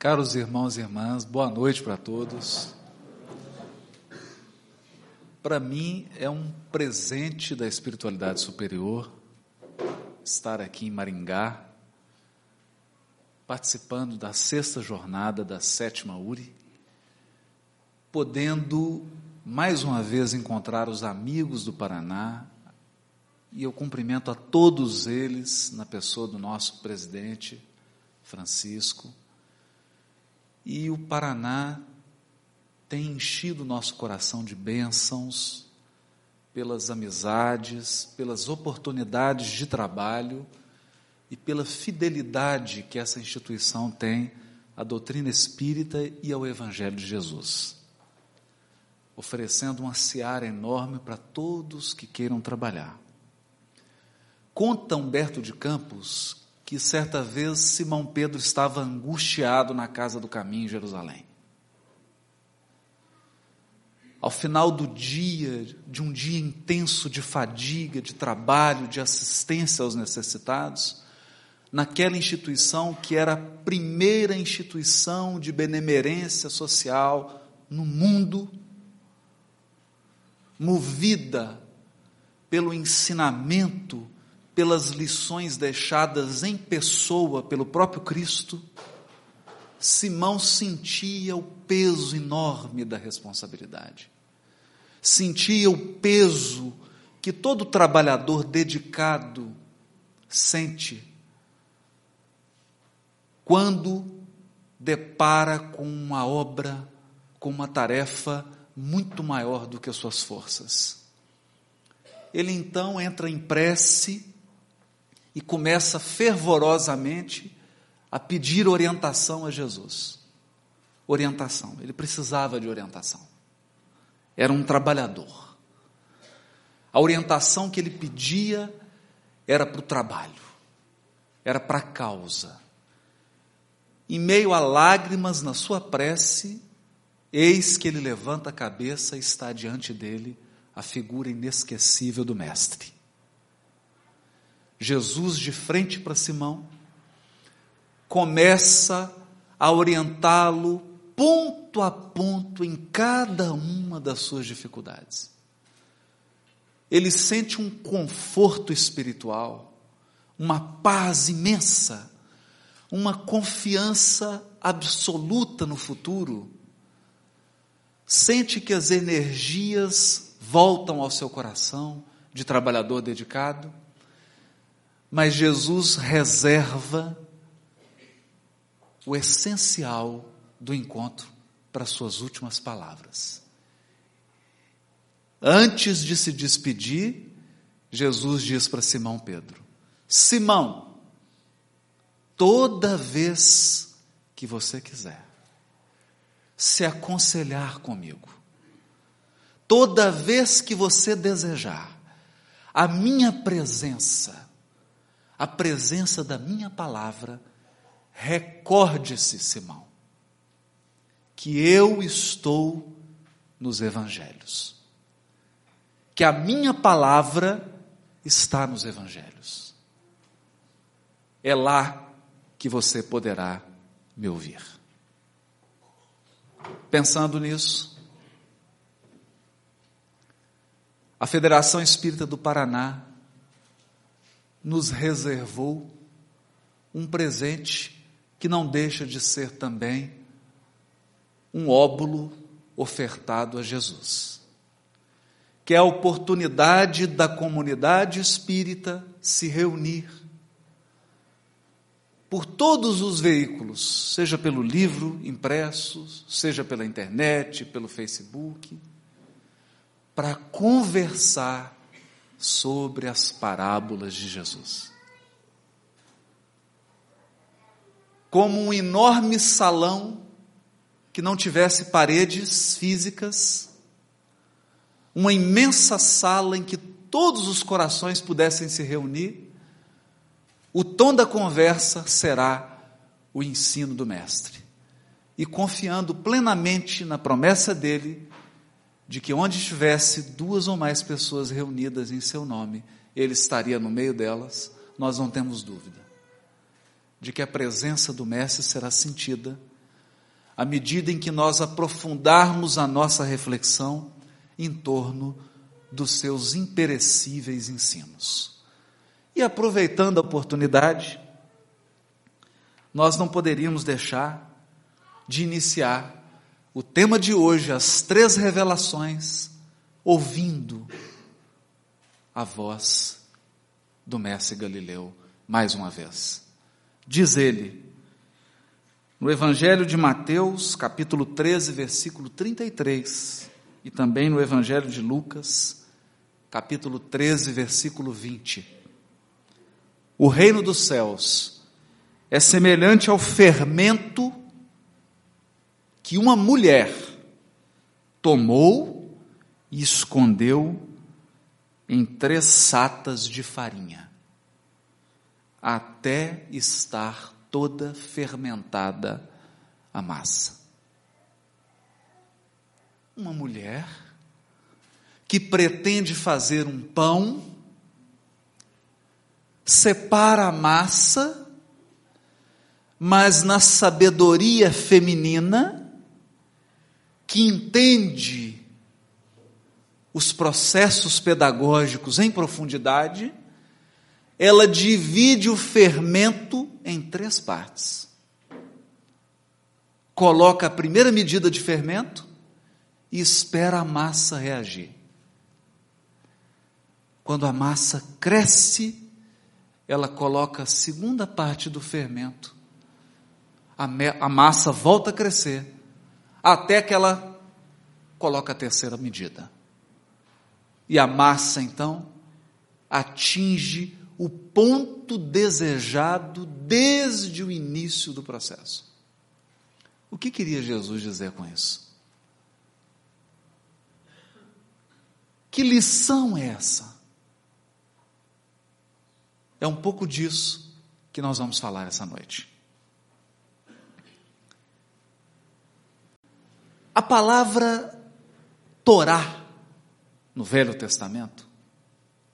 Caros irmãos e irmãs, boa noite para todos. Para mim é um presente da espiritualidade superior estar aqui em Maringá, participando da sexta jornada da sétima URI, podendo mais uma vez encontrar os amigos do Paraná, e eu cumprimento a todos eles na pessoa do nosso presidente Francisco e o Paraná tem enchido nosso coração de bênçãos, pelas amizades, pelas oportunidades de trabalho e pela fidelidade que essa instituição tem à doutrina espírita e ao Evangelho de Jesus, oferecendo uma seara enorme para todos que queiram trabalhar. Conta Humberto de Campos que certa vez Simão Pedro estava angustiado na casa do caminho em Jerusalém. Ao final do dia, de um dia intenso de fadiga, de trabalho, de assistência aos necessitados, naquela instituição que era a primeira instituição de benemerência social no mundo, movida pelo ensinamento pelas lições deixadas em pessoa pelo próprio Cristo, Simão sentia o peso enorme da responsabilidade. Sentia o peso que todo trabalhador dedicado sente quando depara com uma obra, com uma tarefa muito maior do que as suas forças. Ele então entra em prece e começa fervorosamente a pedir orientação a Jesus. Orientação, ele precisava de orientação. Era um trabalhador. A orientação que ele pedia era para o trabalho, era para a causa. Em meio a lágrimas na sua prece, eis que ele levanta a cabeça e está diante dele a figura inesquecível do Mestre. Jesus de frente para Simão, começa a orientá-lo ponto a ponto em cada uma das suas dificuldades. Ele sente um conforto espiritual, uma paz imensa, uma confiança absoluta no futuro. Sente que as energias voltam ao seu coração de trabalhador dedicado mas Jesus reserva o essencial do encontro para suas últimas palavras. Antes de se despedir, Jesus diz para Simão Pedro: Simão, toda vez que você quiser se aconselhar comigo, toda vez que você desejar a minha presença, a presença da minha palavra, recorde-se, Simão, que eu estou nos evangelhos. Que a minha palavra está nos evangelhos. É lá que você poderá me ouvir. Pensando nisso, a Federação Espírita do Paraná nos reservou um presente que não deixa de ser também um óbulo ofertado a Jesus, que é a oportunidade da comunidade espírita se reunir por todos os veículos, seja pelo livro impresso, seja pela internet, pelo Facebook, para conversar sobre as parábolas de Jesus. Como um enorme salão que não tivesse paredes físicas, uma imensa sala em que todos os corações pudessem se reunir, o tom da conversa será o ensino do Mestre. E confiando plenamente na promessa dele, de que onde estivesse duas ou mais pessoas reunidas em seu nome, ele estaria no meio delas, nós não temos dúvida de que a presença do Mestre será sentida à medida em que nós aprofundarmos a nossa reflexão em torno dos seus imperecíveis ensinos. E aproveitando a oportunidade, nós não poderíamos deixar de iniciar o tema de hoje, as três revelações, ouvindo a voz do Mestre Galileu mais uma vez. Diz ele, no Evangelho de Mateus, capítulo 13, versículo 33, e também no Evangelho de Lucas, capítulo 13, versículo 20. O reino dos céus é semelhante ao fermento que uma mulher tomou e escondeu em três satas de farinha até estar toda fermentada a massa. Uma mulher que pretende fazer um pão, separa a massa, mas na sabedoria feminina, que entende os processos pedagógicos em profundidade, ela divide o fermento em três partes. Coloca a primeira medida de fermento e espera a massa reagir. Quando a massa cresce, ela coloca a segunda parte do fermento. A, a massa volta a crescer, até que ela coloca a terceira medida. E a massa, então, atinge o ponto desejado desde o início do processo. O que queria Jesus dizer com isso? Que lição é essa? É um pouco disso que nós vamos falar essa noite. A palavra Torá no Velho Testamento,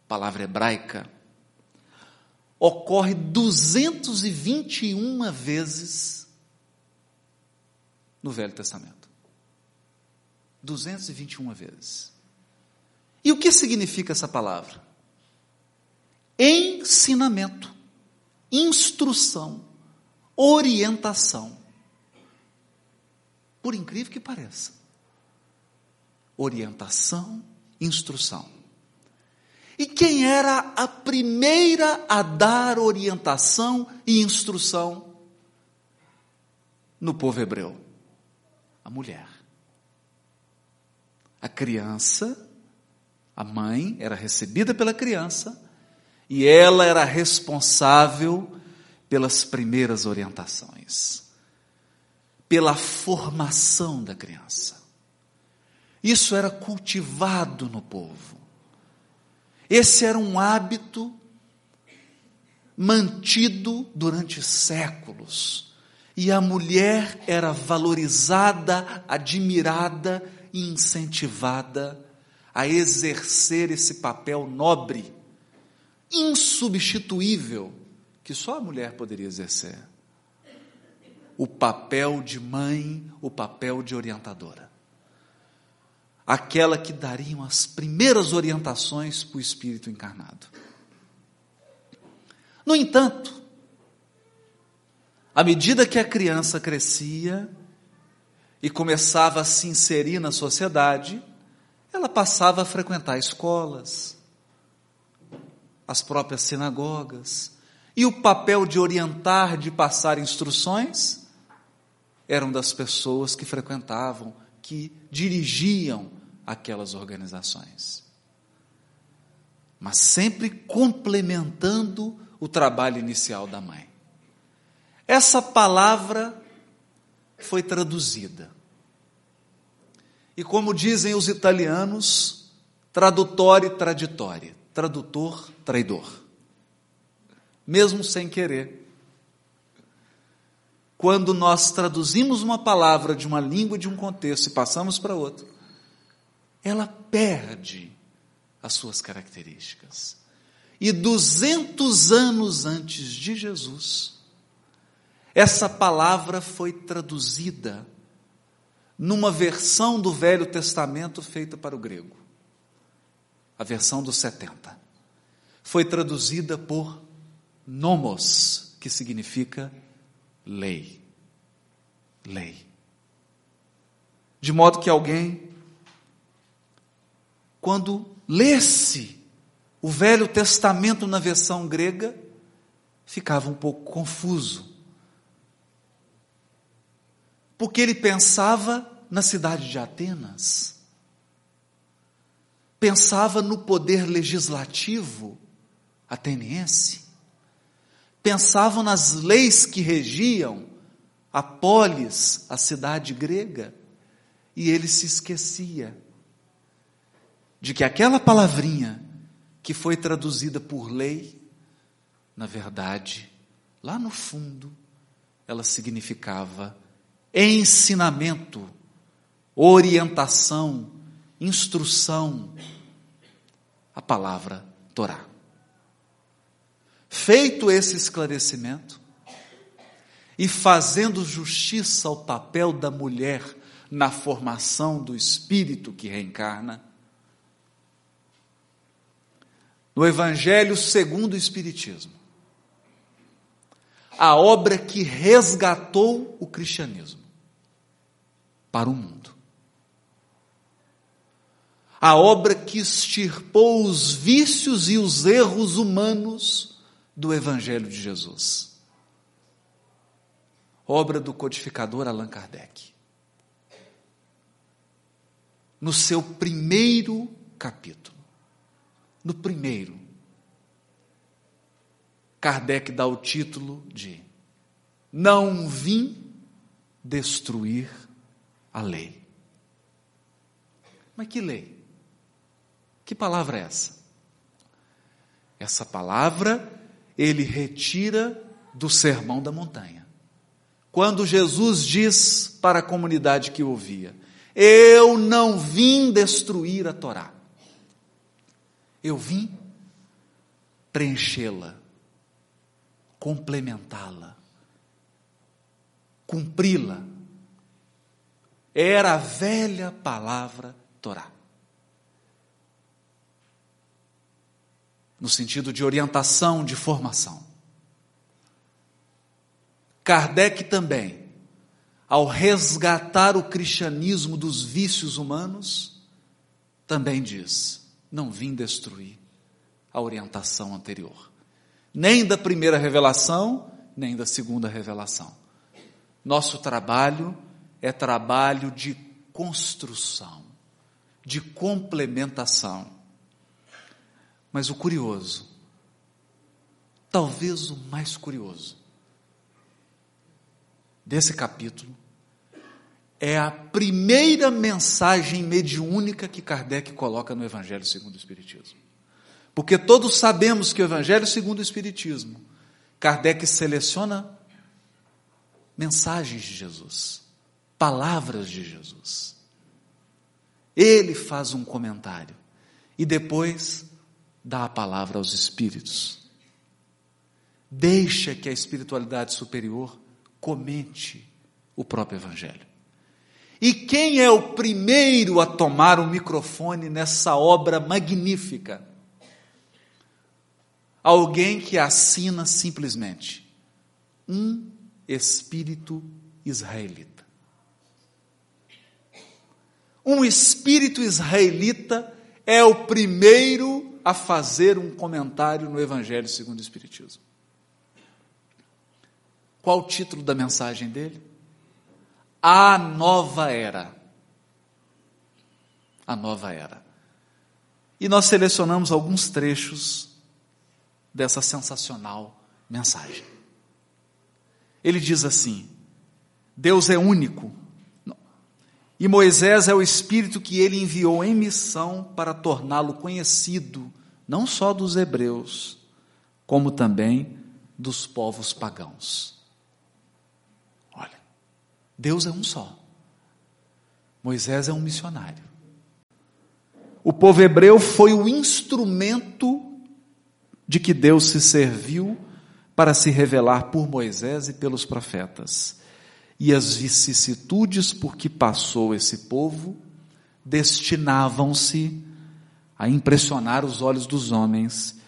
palavra hebraica, ocorre 221 vezes no Velho Testamento. 221 vezes. E o que significa essa palavra? Ensinamento, instrução, orientação. Por incrível que pareça. Orientação, instrução. E quem era a primeira a dar orientação e instrução no povo hebreu? A mulher. A criança, a mãe, era recebida pela criança e ela era responsável pelas primeiras orientações, pela formação da criança. Isso era cultivado no povo. Esse era um hábito mantido durante séculos. E a mulher era valorizada, admirada e incentivada a exercer esse papel nobre, insubstituível, que só a mulher poderia exercer. O papel de mãe, o papel de orientadora aquela que dariam as primeiras orientações para o Espírito encarnado. No entanto, à medida que a criança crescia e começava a se inserir na sociedade, ela passava a frequentar escolas, as próprias sinagogas, e o papel de orientar, de passar instruções, eram das pessoas que frequentavam, que dirigiam aquelas organizações. Mas sempre complementando o trabalho inicial da mãe. Essa palavra foi traduzida. E como dizem os italianos, tradutore traditore, tradutor traidor. Mesmo sem querer. Quando nós traduzimos uma palavra de uma língua, de um contexto e passamos para outro, ela perde as suas características. E 200 anos antes de Jesus, essa palavra foi traduzida numa versão do Velho Testamento feita para o grego, a versão dos 70. Foi traduzida por nomos, que significa lei. Lei. De modo que alguém, quando lesse o Velho Testamento na versão grega, ficava um pouco confuso. Porque ele pensava na cidade de Atenas, pensava no poder legislativo ateniense, pensava nas leis que regiam a polis, a cidade grega, e ele se esquecia de que aquela palavrinha que foi traduzida por lei, na verdade, lá no fundo, ela significava ensinamento, orientação, instrução, a palavra Torá. Feito esse esclarecimento, e fazendo justiça ao papel da mulher na formação do espírito que reencarna, no Evangelho segundo o Espiritismo, a obra que resgatou o cristianismo para o mundo. A obra que extirpou os vícios e os erros humanos do Evangelho de Jesus. Obra do codificador Allan Kardec. No seu primeiro capítulo. No primeiro, Kardec dá o título de Não vim destruir a lei. Mas que lei? Que palavra é essa? Essa palavra ele retira do Sermão da Montanha. Quando Jesus diz para a comunidade que ouvia: Eu não vim destruir a Torá. Eu vim preenchê-la complementá-la, cumpri-la. Era a velha palavra Torá. No sentido de orientação, de formação. Kardec também, ao resgatar o cristianismo dos vícios humanos, também diz: não vim destruir a orientação anterior nem da primeira revelação, nem da segunda revelação. Nosso trabalho é trabalho de construção, de complementação. Mas o curioso, talvez o mais curioso, desse capítulo, é a primeira mensagem mediúnica que Kardec coloca no Evangelho segundo o Espiritismo. Porque todos sabemos que o Evangelho segundo o Espiritismo, Kardec seleciona mensagens de Jesus, palavras de Jesus. Ele faz um comentário e depois dá a palavra aos espíritos. Deixa que a espiritualidade superior comente o próprio Evangelho. E quem é o primeiro a tomar o microfone nessa obra magnífica? alguém que assina simplesmente um espírito israelita. Um espírito israelita é o primeiro a fazer um comentário no Evangelho segundo o Espiritismo. Qual o título da mensagem dele? A nova era. A nova era. E nós selecionamos alguns trechos dessa sensacional mensagem. Ele diz assim: Deus é único. E Moisés é o Espírito que ele enviou em missão para torná-lo conhecido, não só dos hebreus, como também dos povos pagãos. Olha, Deus é um só. Moisés é um missionário. O povo hebreu foi o instrumento de que Deus se serviu para se revelar por Moisés e pelos profetas. E as vicissitudes por que passou esse povo destinavam-se a impressionar os olhos dos homens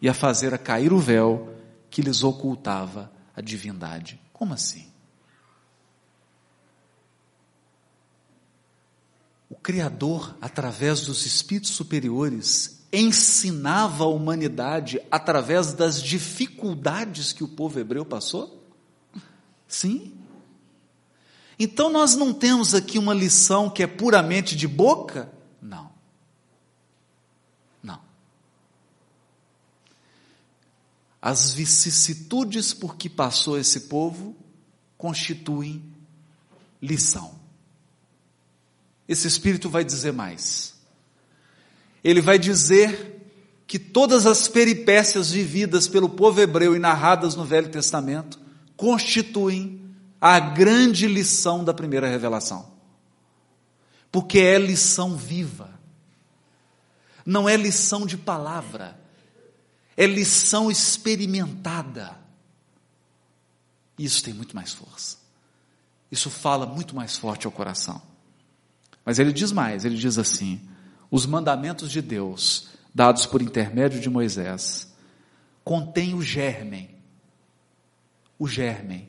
e a fazer a cair o véu que lhes ocultava a divindade. Como assim? O Criador, através dos espíritos superiores, ensinava a humanidade através das dificuldades que o povo hebreu passou? Sim. Então nós não temos aqui uma lição que é puramente de boca? Não. As vicissitudes por que passou esse povo constituem lição. Esse Espírito vai dizer mais. Ele vai dizer que todas as peripécias vividas pelo povo hebreu e narradas no Velho Testamento constituem a grande lição da primeira revelação. Porque é lição viva. Não é lição de palavra. É lição experimentada. Isso tem muito mais força. Isso fala muito mais forte ao coração. Mas ele diz mais, ele diz assim: os mandamentos de Deus, dados por intermédio de Moisés, contêm o germen, o germen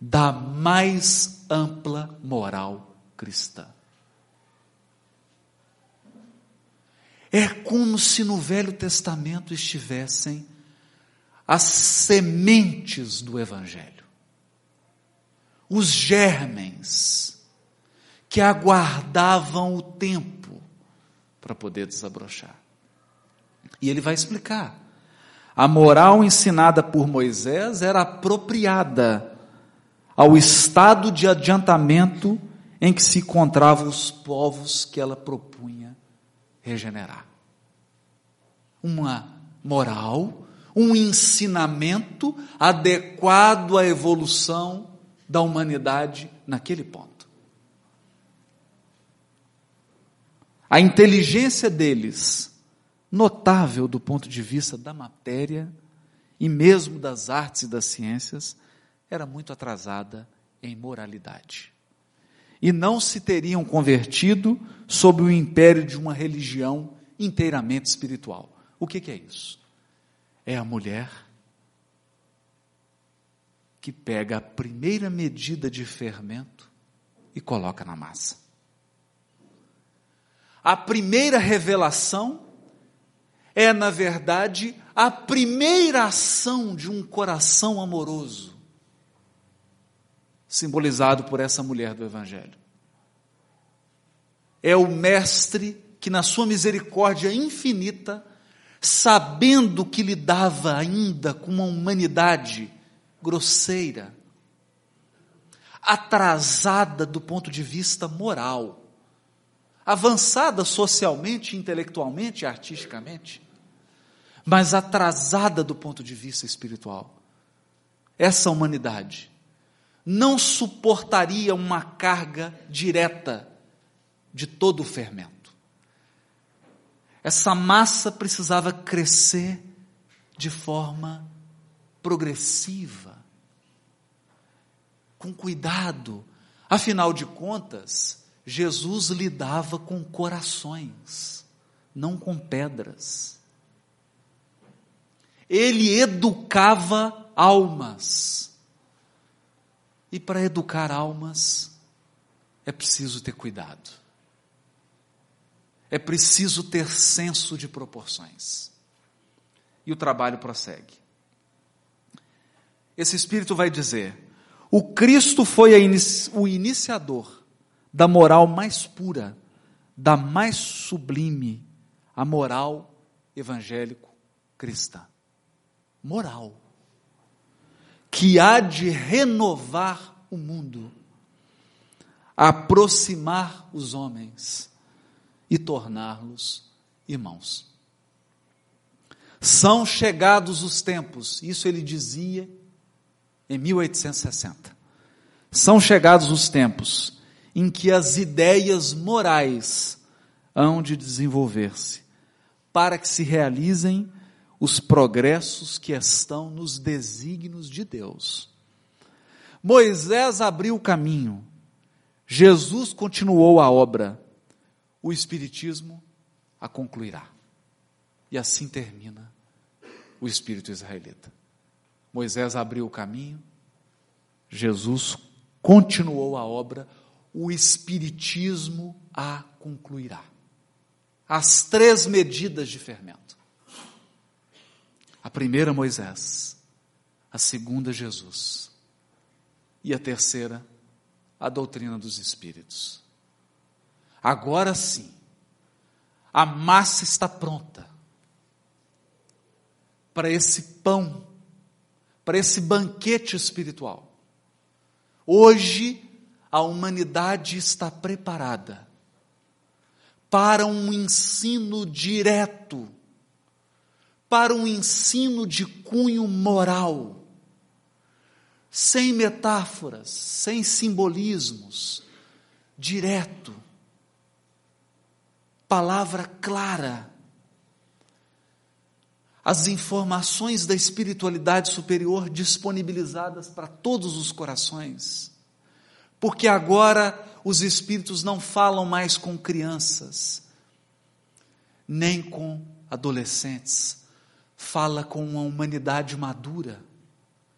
da mais ampla moral cristã. É como se no Velho Testamento estivessem as sementes do Evangelho, os germens que aguardavam o tempo para poder desabrochar. E ele vai explicar. A moral ensinada por Moisés era apropriada ao estado de adiantamento em que se encontravam os povos que ela propunha regenerar. Uma moral, um ensinamento adequado à evolução da humanidade naquele ponto. A inteligência deles, notável do ponto de vista da matéria e mesmo das artes e das ciências, era muito atrasada em moralidade. E não se teriam convertido sob o império de uma religião inteiramente espiritual. O que, que é isso? É a mulher que pega a primeira medida de fermento e coloca na massa. A primeira revelação é, na verdade, a primeira ação de um coração amoroso simbolizado por essa mulher do Evangelho. É o Mestre que, na sua misericórdia infinita, sabendo que lidava ainda com uma humanidade grosseira, atrasada do ponto de vista moral, avançada socialmente, intelectualmente artisticamente, mas atrasada do ponto de vista espiritual. Essa humanidade não suportaria uma carga direta de todo o fermento. Essa massa precisava crescer de forma progressiva, com cuidado. Afinal de contas, Jesus lidava com corações, não com pedras. Ele educava almas e para educar almas, é preciso ter cuidado. É preciso ter senso de proporções. E o trabalho prossegue. Esse Espírito vai dizer: o Cristo foi inici o iniciador da moral mais pura, da mais sublime, a moral evangélico-cristã. Moral que há de renovar o mundo, aproximar os homens e torná-los irmãos. São chegados os tempos, isso ele dizia em 1860. São chegados os tempos em que as ideias morais hão de desenvolver-se para que se realizem os progressos que estão nos desígnios de Deus. Moisés abriu o caminho, Jesus continuou a obra, o Espiritismo a concluirá. E assim termina o Espírito israelita. Moisés abriu o caminho, Jesus continuou a obra, o Espiritismo a concluirá. As três medidas de fermento. A primeira, Moisés. A segunda, Jesus. E a terceira, a doutrina dos Espíritos. Agora sim, a massa está pronta para esse pão, para esse banquete espiritual. Hoje, a humanidade está preparada para um ensino direto, para um ensino de cunho moral, sem metáforas, sem simbolismos, direto, palavra clara. As informações da espiritualidade superior disponibilizadas para todos os corações porque agora os espíritos não falam mais com crianças, nem com adolescentes, fala com uma humanidade madura,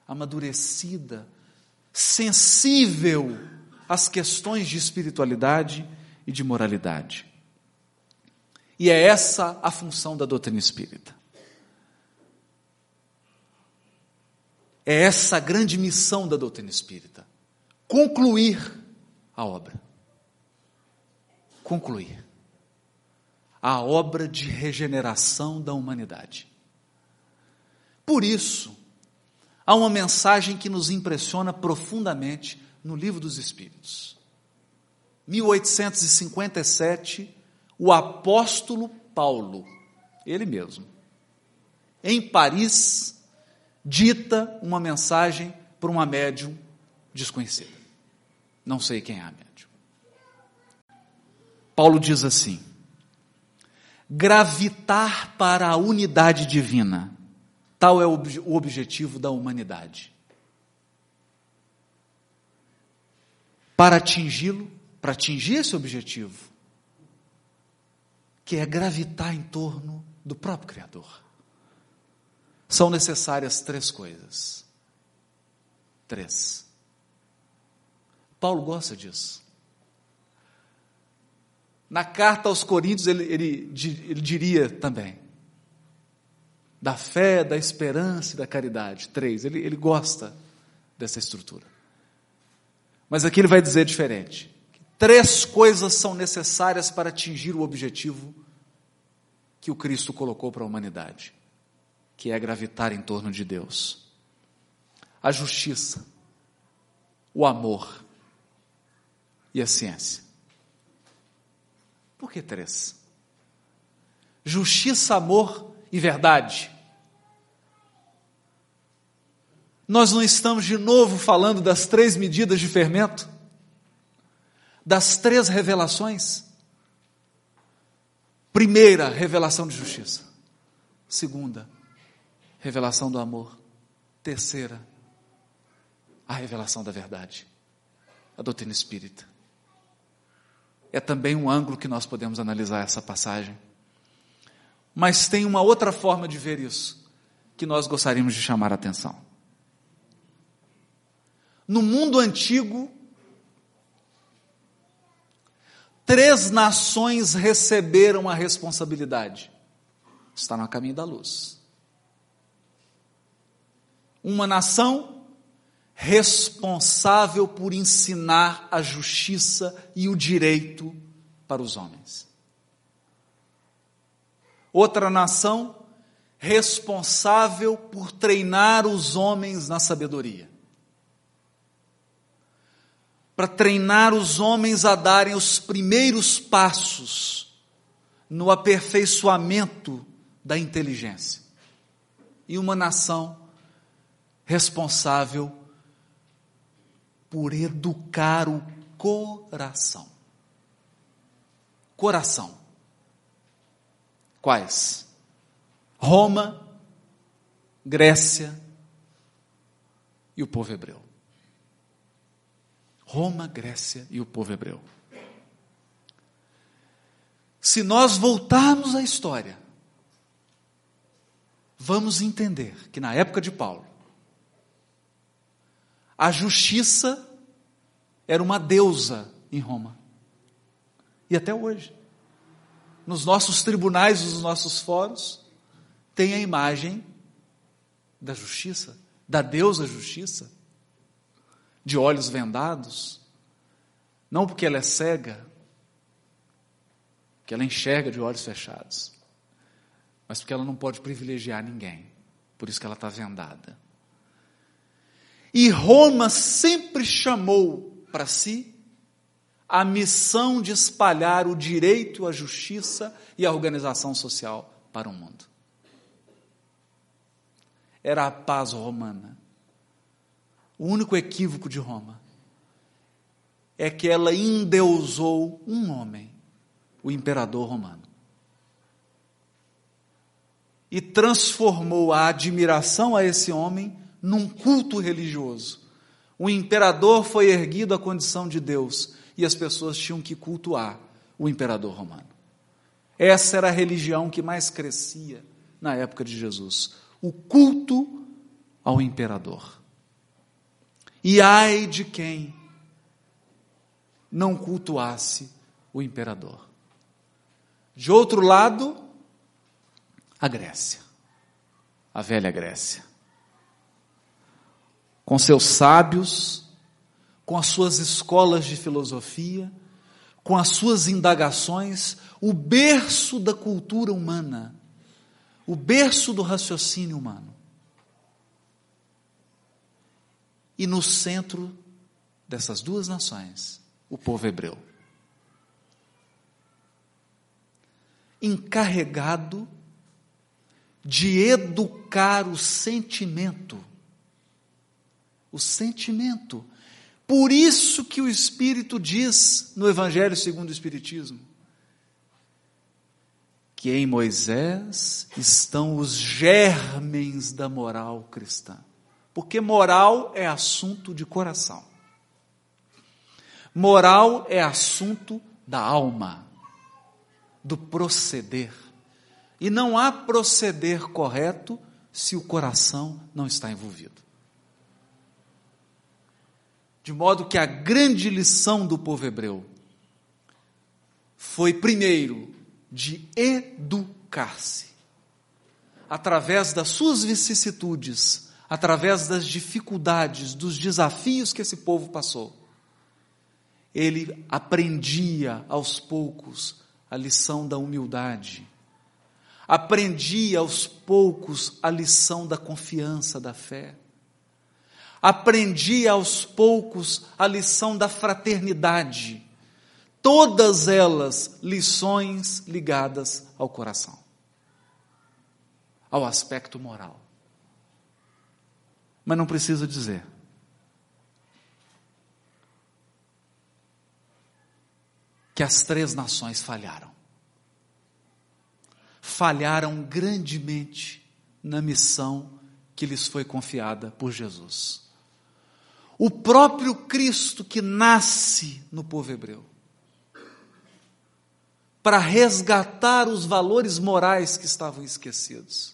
amadurecida, sensível às questões de espiritualidade e de moralidade. E é essa a função da doutrina espírita. É essa a grande missão da doutrina espírita concluir a obra. Concluir a obra de regeneração da humanidade. Por isso, há uma mensagem que nos impressiona profundamente no Livro dos Espíritos. 1857, o apóstolo Paulo, ele mesmo, em Paris, dita uma mensagem para uma médium desconhecida. Não sei quem é a médium. Paulo diz assim: gravitar para a unidade divina, tal é o objetivo da humanidade. Para atingi-lo, para atingir esse objetivo, que é gravitar em torno do próprio Criador, são necessárias três coisas. Três. Paulo gosta disso. Na carta aos Coríntios, ele, ele, ele diria também: da fé, da esperança e da caridade. Três. Ele, ele gosta dessa estrutura. Mas aqui ele vai dizer diferente. Três coisas são necessárias para atingir o objetivo que o Cristo colocou para a humanidade, que é gravitar em torno de Deus: a justiça, o amor e a ciência. Por que três? Justiça, amor e verdade. Nós não estamos de novo falando das três medidas de fermento? Das três revelações? Primeira, revelação de justiça. Segunda, revelação do amor. Terceira, a revelação da verdade. A doutrina espírita é também um ângulo que nós podemos analisar essa passagem. Mas tem uma outra forma de ver isso que nós gostaríamos de chamar a atenção. No mundo antigo, três nações receberam a responsabilidade. Está no caminho da luz. Uma nação responsável por ensinar a justiça e o direito para os homens. Outra nação responsável por treinar os homens na sabedoria. Para treinar os homens a darem os primeiros passos no aperfeiçoamento da inteligência. E uma nação responsável por educar o coração. Coração. Quais? Roma, Grécia e o povo hebreu. Roma, Grécia e o povo hebreu. Se nós voltarmos à história, vamos entender que na época de Paulo, a justiça era uma deusa em Roma. E até hoje. Nos nossos tribunais, nos nossos fóruns, tem a imagem da justiça, da deusa justiça, de olhos vendados, não porque ela é cega, que ela enxerga de olhos fechados, mas porque ela não pode privilegiar ninguém, por isso que ela está vendada. E Roma sempre chamou para si a missão de espalhar o direito, a justiça e a organização social para o mundo. Era a paz romana. O único equívoco de Roma é que ela endeusou um homem o imperador romano. E transformou a admiração a esse homem num culto religioso. O imperador foi erguido à condição de Deus e as pessoas tinham que cultuar o imperador romano. Essa era a religião que mais crescia na época de Jesus, o culto ao imperador. E ai de quem não cultuasse o imperador. De outro lado, a Grécia, a velha Grécia. Com seus sábios, com as suas escolas de filosofia, com as suas indagações, o berço da cultura humana, o berço do raciocínio humano. E no centro dessas duas nações, o povo hebreu. encarregado de educar o sentimento. O sentimento. Por isso que o Espírito diz no Evangelho segundo o Espiritismo que em Moisés estão os germens da moral cristã. Porque moral é assunto de coração. Moral é assunto da alma do proceder. E não há proceder correto se o coração não está envolvido. De modo que a grande lição do povo hebreu foi, primeiro, de educar-se, através das suas vicissitudes, através das dificuldades, dos desafios que esse povo passou. Ele aprendia aos poucos a lição da humildade. Aprendi aos poucos a lição da confiança, da fé. Aprendi aos poucos a lição da fraternidade. Todas elas lições ligadas ao coração, ao aspecto moral. Mas não precisa dizer. que as três nações falharam. Falharam grandemente na missão que lhes foi confiada por Jesus. O próprio Cristo que nasce no povo hebreu, para resgatar os valores morais que estavam esquecidos,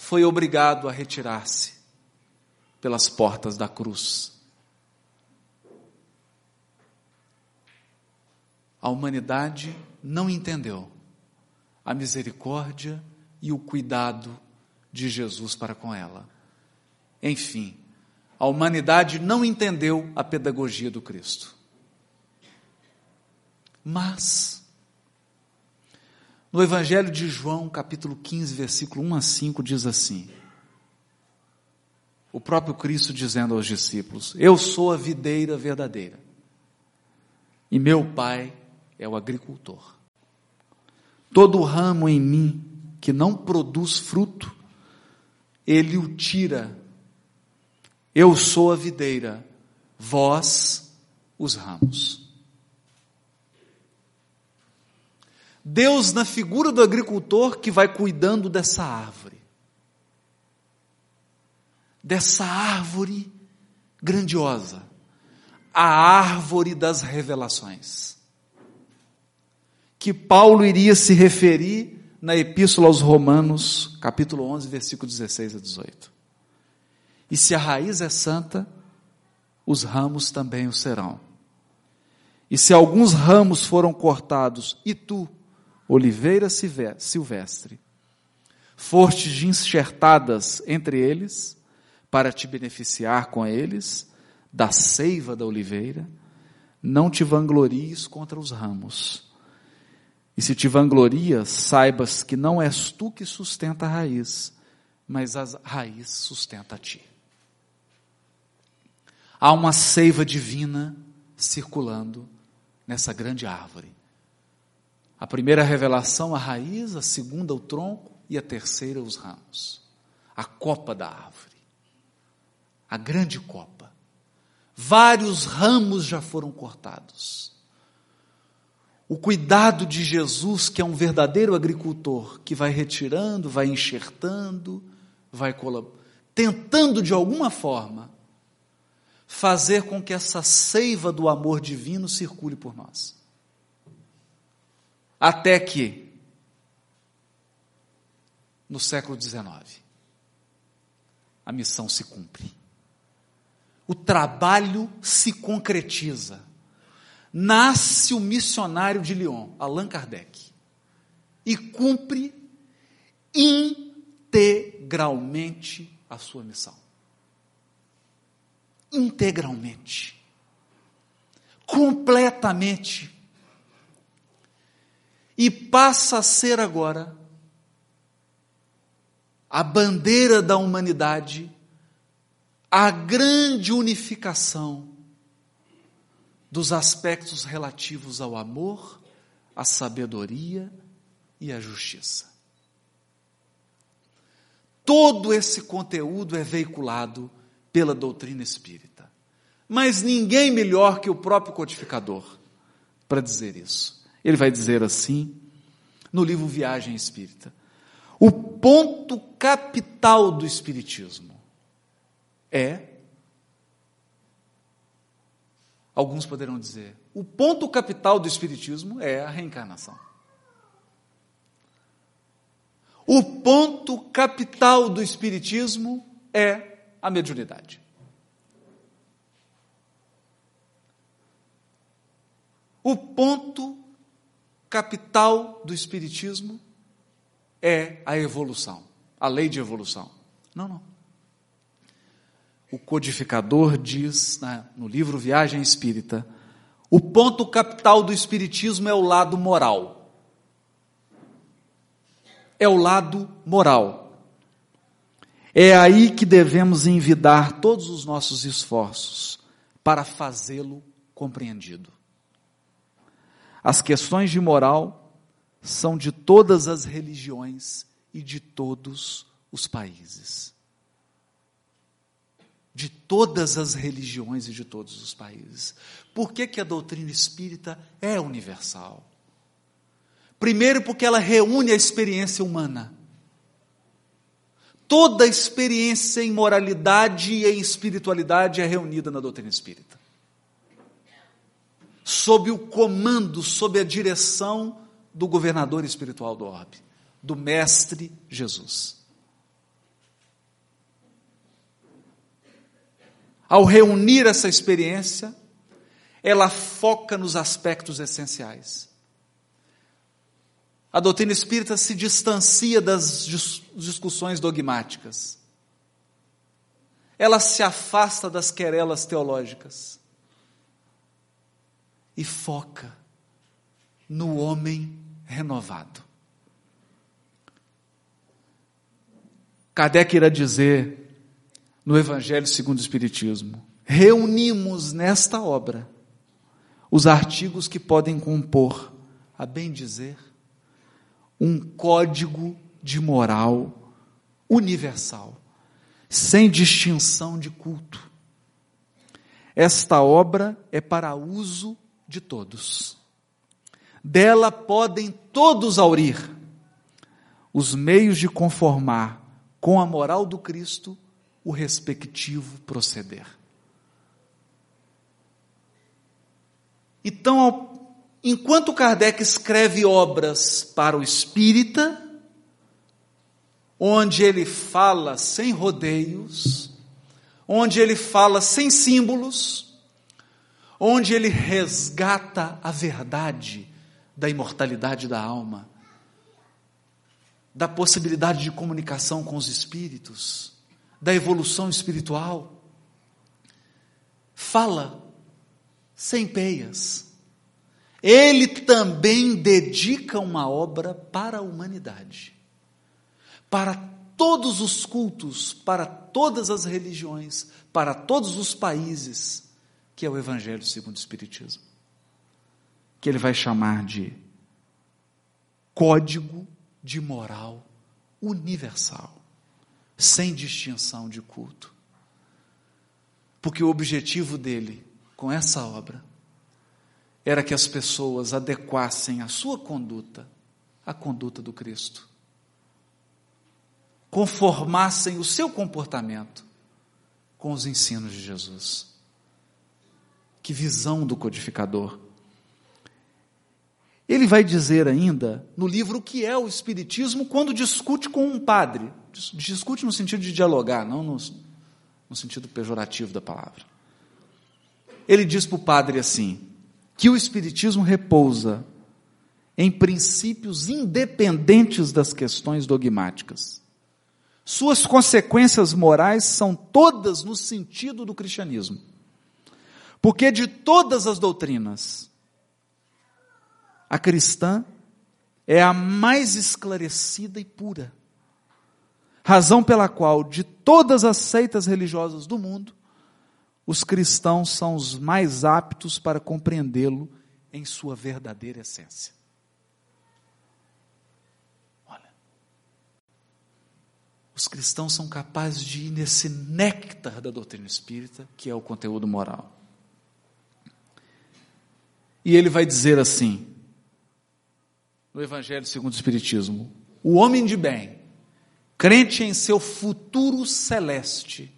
foi obrigado a retirar-se pelas portas da cruz a humanidade não entendeu a misericórdia e o cuidado de Jesus para com ela. Enfim, a humanidade não entendeu a pedagogia do Cristo. Mas, no Evangelho de João, capítulo 15, versículo 1 a 5, diz assim: o próprio Cristo dizendo aos discípulos: Eu sou a videira verdadeira, e meu Pai é o agricultor. Todo ramo em mim que não produz fruto, ele o tira. Eu sou a videira, vós os ramos. Deus, na figura do agricultor que vai cuidando dessa árvore, dessa árvore grandiosa, a árvore das revelações, que Paulo iria se referir na Epístola aos Romanos, capítulo 11, versículo 16 a 18. E se a raiz é santa, os ramos também o serão. E se alguns ramos foram cortados, e tu, oliveira silvestre, fostes enxertadas entre eles, para te beneficiar com eles, da seiva da oliveira, não te vanglories contra os ramos. E se te vanglorias, saibas que não és tu que sustenta a raiz, mas a raiz sustenta a ti. Há uma seiva divina circulando nessa grande árvore. A primeira revelação, a raiz, a segunda, o tronco e a terceira, os ramos. A copa da árvore. A grande copa. Vários ramos já foram cortados. O cuidado de Jesus, que é um verdadeiro agricultor, que vai retirando, vai enxertando, vai tentando de alguma forma fazer com que essa seiva do amor divino circule por nós. Até que, no século XIX, a missão se cumpre. O trabalho se concretiza. Nasce o missionário de Lyon, Allan Kardec, e cumpre integralmente a sua missão integralmente, completamente, e passa a ser agora a bandeira da humanidade, a grande unificação dos aspectos relativos ao amor, à sabedoria e à justiça. Todo esse conteúdo é veiculado pela doutrina espírita. Mas ninguém melhor que o próprio codificador para dizer isso. Ele vai dizer assim no livro Viagem Espírita: o ponto capital do Espiritismo é. Alguns poderão dizer, o ponto capital do Espiritismo é a reencarnação. O ponto capital do Espiritismo é a mediunidade. O ponto capital do Espiritismo é a evolução, a lei de evolução. Não, não. O codificador diz né, no livro Viagem Espírita: o ponto capital do Espiritismo é o lado moral. É o lado moral. É aí que devemos envidar todos os nossos esforços para fazê-lo compreendido. As questões de moral são de todas as religiões e de todos os países. De todas as religiões e de todos os países. Por que, que a doutrina espírita é universal? Primeiro, porque ela reúne a experiência humana toda experiência em moralidade e em espiritualidade é reunida na doutrina espírita. Sob o comando, sob a direção do governador espiritual do orbe, do Mestre Jesus. Ao reunir essa experiência, ela foca nos aspectos essenciais a doutrina espírita se distancia das discussões dogmáticas. Ela se afasta das querelas teológicas e foca no homem renovado. Kardec irá dizer no Evangelho segundo o Espiritismo: reunimos nesta obra os artigos que podem compor, a bem dizer, um código de moral universal, sem distinção de culto. Esta obra é para uso de todos. Dela podem todos aurir os meios de conformar com a moral do Cristo o respectivo proceder. Então, enquanto Kardec escreve obras para o espírita, onde ele fala sem rodeios, onde ele fala sem símbolos, onde ele resgata a verdade da imortalidade da alma, da possibilidade de comunicação com os espíritos, da evolução espiritual. Fala sem peias. Ele também dedica uma obra para a humanidade, para todos os cultos, para todas as religiões, para todos os países, que é o Evangelho segundo o Espiritismo, que ele vai chamar de código de moral universal, sem distinção de culto. Porque o objetivo dele, com essa obra, era que as pessoas adequassem a sua conduta à conduta do Cristo. Conformassem o seu comportamento com os ensinos de Jesus. Que visão do codificador! Ele vai dizer ainda no livro o que é o Espiritismo quando discute com um padre. Discute no sentido de dialogar, não no, no sentido pejorativo da palavra. Ele diz para o padre assim: que o Espiritismo repousa em princípios independentes das questões dogmáticas. Suas consequências morais são todas no sentido do cristianismo. Porque de todas as doutrinas, a cristã é a mais esclarecida e pura. Razão pela qual, de todas as seitas religiosas do mundo, os cristãos são os mais aptos para compreendê-lo em sua verdadeira essência. Olha, os cristãos são capazes de ir nesse néctar da doutrina espírita, que é o conteúdo moral. E ele vai dizer assim: no Evangelho segundo o Espiritismo. O homem de bem, crente em seu futuro celeste,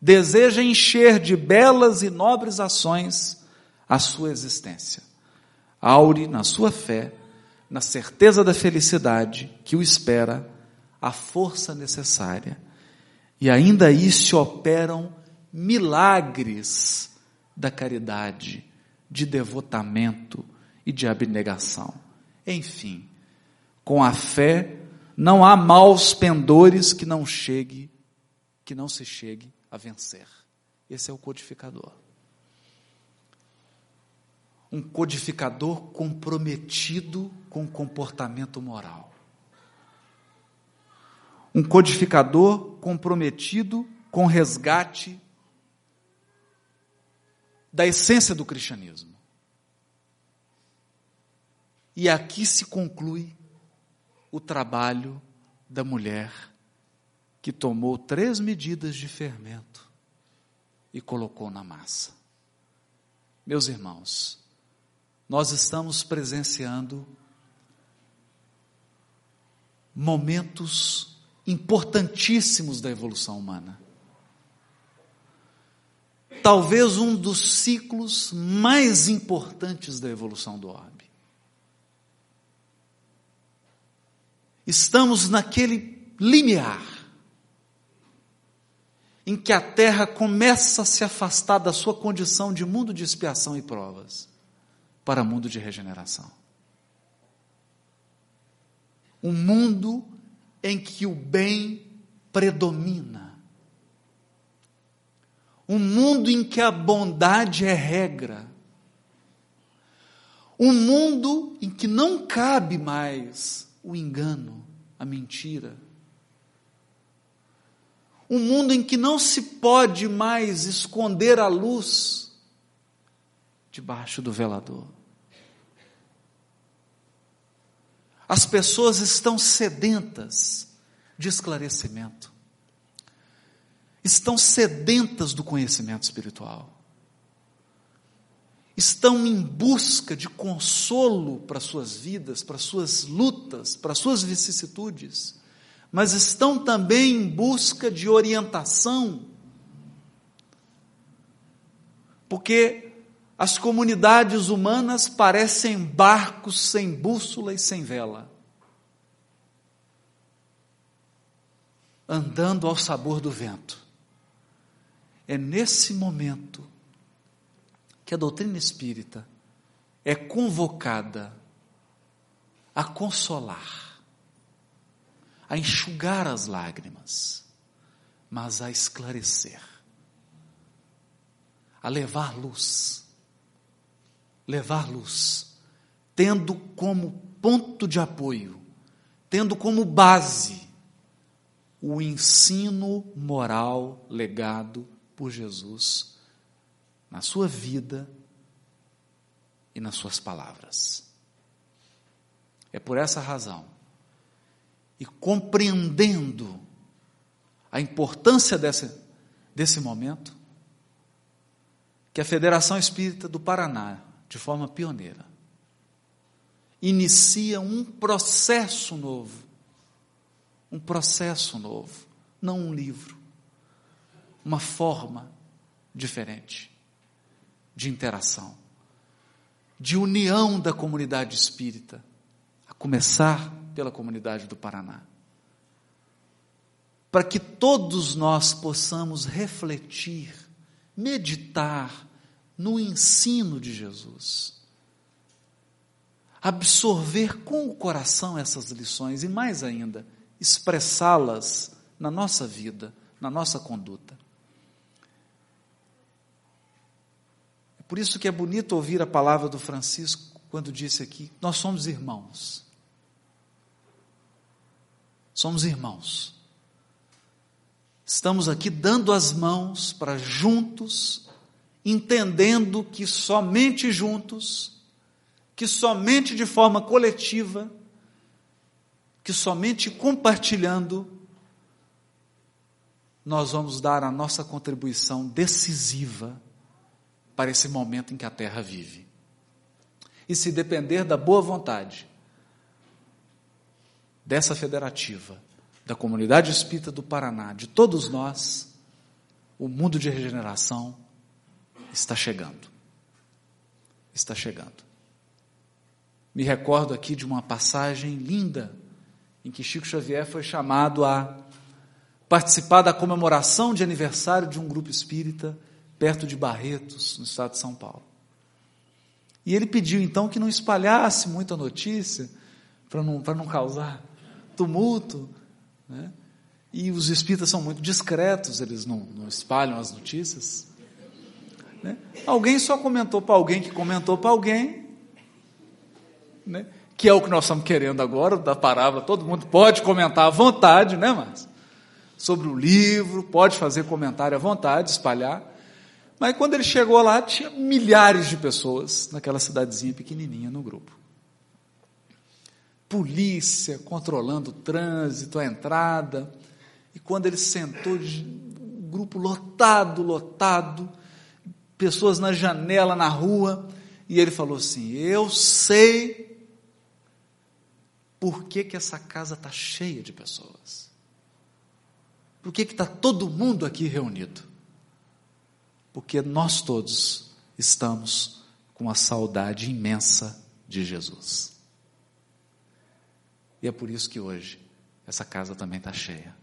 deseja encher de belas e nobres ações a sua existência. Aure na sua fé, na certeza da felicidade que o espera, a força necessária. E ainda aí se operam milagres da caridade, de devotamento e de abnegação. Enfim, com a fé não há maus pendores que não chegue, que não se chegue a vencer. Esse é o codificador. Um codificador comprometido com o comportamento moral. Um codificador comprometido com resgate da essência do cristianismo. E aqui se conclui o trabalho da mulher que tomou três medidas de fermento e colocou na massa. Meus irmãos, nós estamos presenciando momentos importantíssimos da evolução humana. Talvez um dos ciclos mais importantes da evolução do orbe. Estamos naquele limiar em que a terra começa a se afastar da sua condição de mundo de expiação e provas para mundo de regeneração. Um mundo em que o bem predomina. Um mundo em que a bondade é regra. Um mundo em que não cabe mais o engano, a mentira. Um mundo em que não se pode mais esconder a luz debaixo do velador. As pessoas estão sedentas de esclarecimento, estão sedentas do conhecimento espiritual estão em busca de consolo para suas vidas, para suas lutas, para suas vicissitudes, mas estão também em busca de orientação. Porque as comunidades humanas parecem barcos sem bússola e sem vela, andando ao sabor do vento. É nesse momento que a doutrina espírita é convocada a consolar, a enxugar as lágrimas, mas a esclarecer, a levar luz, levar luz, tendo como ponto de apoio, tendo como base o ensino moral legado por Jesus na sua vida e nas suas palavras. É por essa razão, e compreendendo a importância desse, desse momento, que a Federação Espírita do Paraná, de forma pioneira, inicia um processo novo. Um processo novo, não um livro. Uma forma diferente de interação, de união da comunidade espírita, a começar pela comunidade do Paraná. Para que todos nós possamos refletir, meditar no ensino de Jesus, absorver com o coração essas lições e, mais ainda, expressá-las na nossa vida, na nossa conduta. Por isso que é bonito ouvir a palavra do Francisco quando disse aqui: nós somos irmãos. Somos irmãos. Estamos aqui dando as mãos para juntos, entendendo que somente juntos, que somente de forma coletiva, que somente compartilhando, nós vamos dar a nossa contribuição decisiva para esse momento em que a terra vive. E se depender da boa vontade dessa federativa, da comunidade espírita do Paraná, de todos nós, o mundo de regeneração está chegando. Está chegando. Me recordo aqui de uma passagem linda em que Chico Xavier foi chamado a participar da comemoração de aniversário de um grupo espírita perto de Barretos, no estado de São Paulo. E ele pediu então que não espalhasse muita notícia, para não, não causar tumulto. Né? E os espíritas são muito discretos, eles não, não espalham as notícias. Né? Alguém só comentou para alguém que comentou para alguém, né? que é o que nós estamos querendo agora, da parábola. Todo mundo pode comentar à vontade, né, Márcio? Sobre o livro, pode fazer comentário à vontade, espalhar. Mas quando ele chegou lá, tinha milhares de pessoas naquela cidadezinha pequenininha no grupo. Polícia controlando o trânsito, a entrada. E quando ele sentou, o grupo lotado, lotado, pessoas na janela, na rua, e ele falou assim: Eu sei por que, que essa casa está cheia de pessoas. Por que está todo mundo aqui reunido? Porque nós todos estamos com a saudade imensa de Jesus. E é por isso que hoje essa casa também está cheia.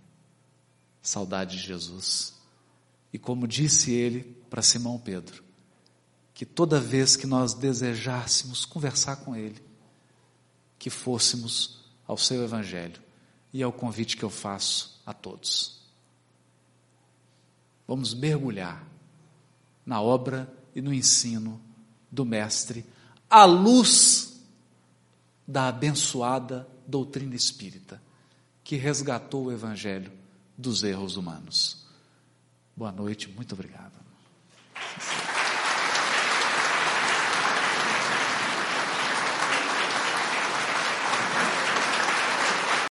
Saudade de Jesus. E como disse ele para Simão Pedro, que toda vez que nós desejássemos conversar com ele, que fôssemos ao seu Evangelho. E é o convite que eu faço a todos. Vamos mergulhar na obra e no ensino do Mestre, à luz da abençoada doutrina espírita, que resgatou o Evangelho dos erros humanos. Boa noite, muito obrigado.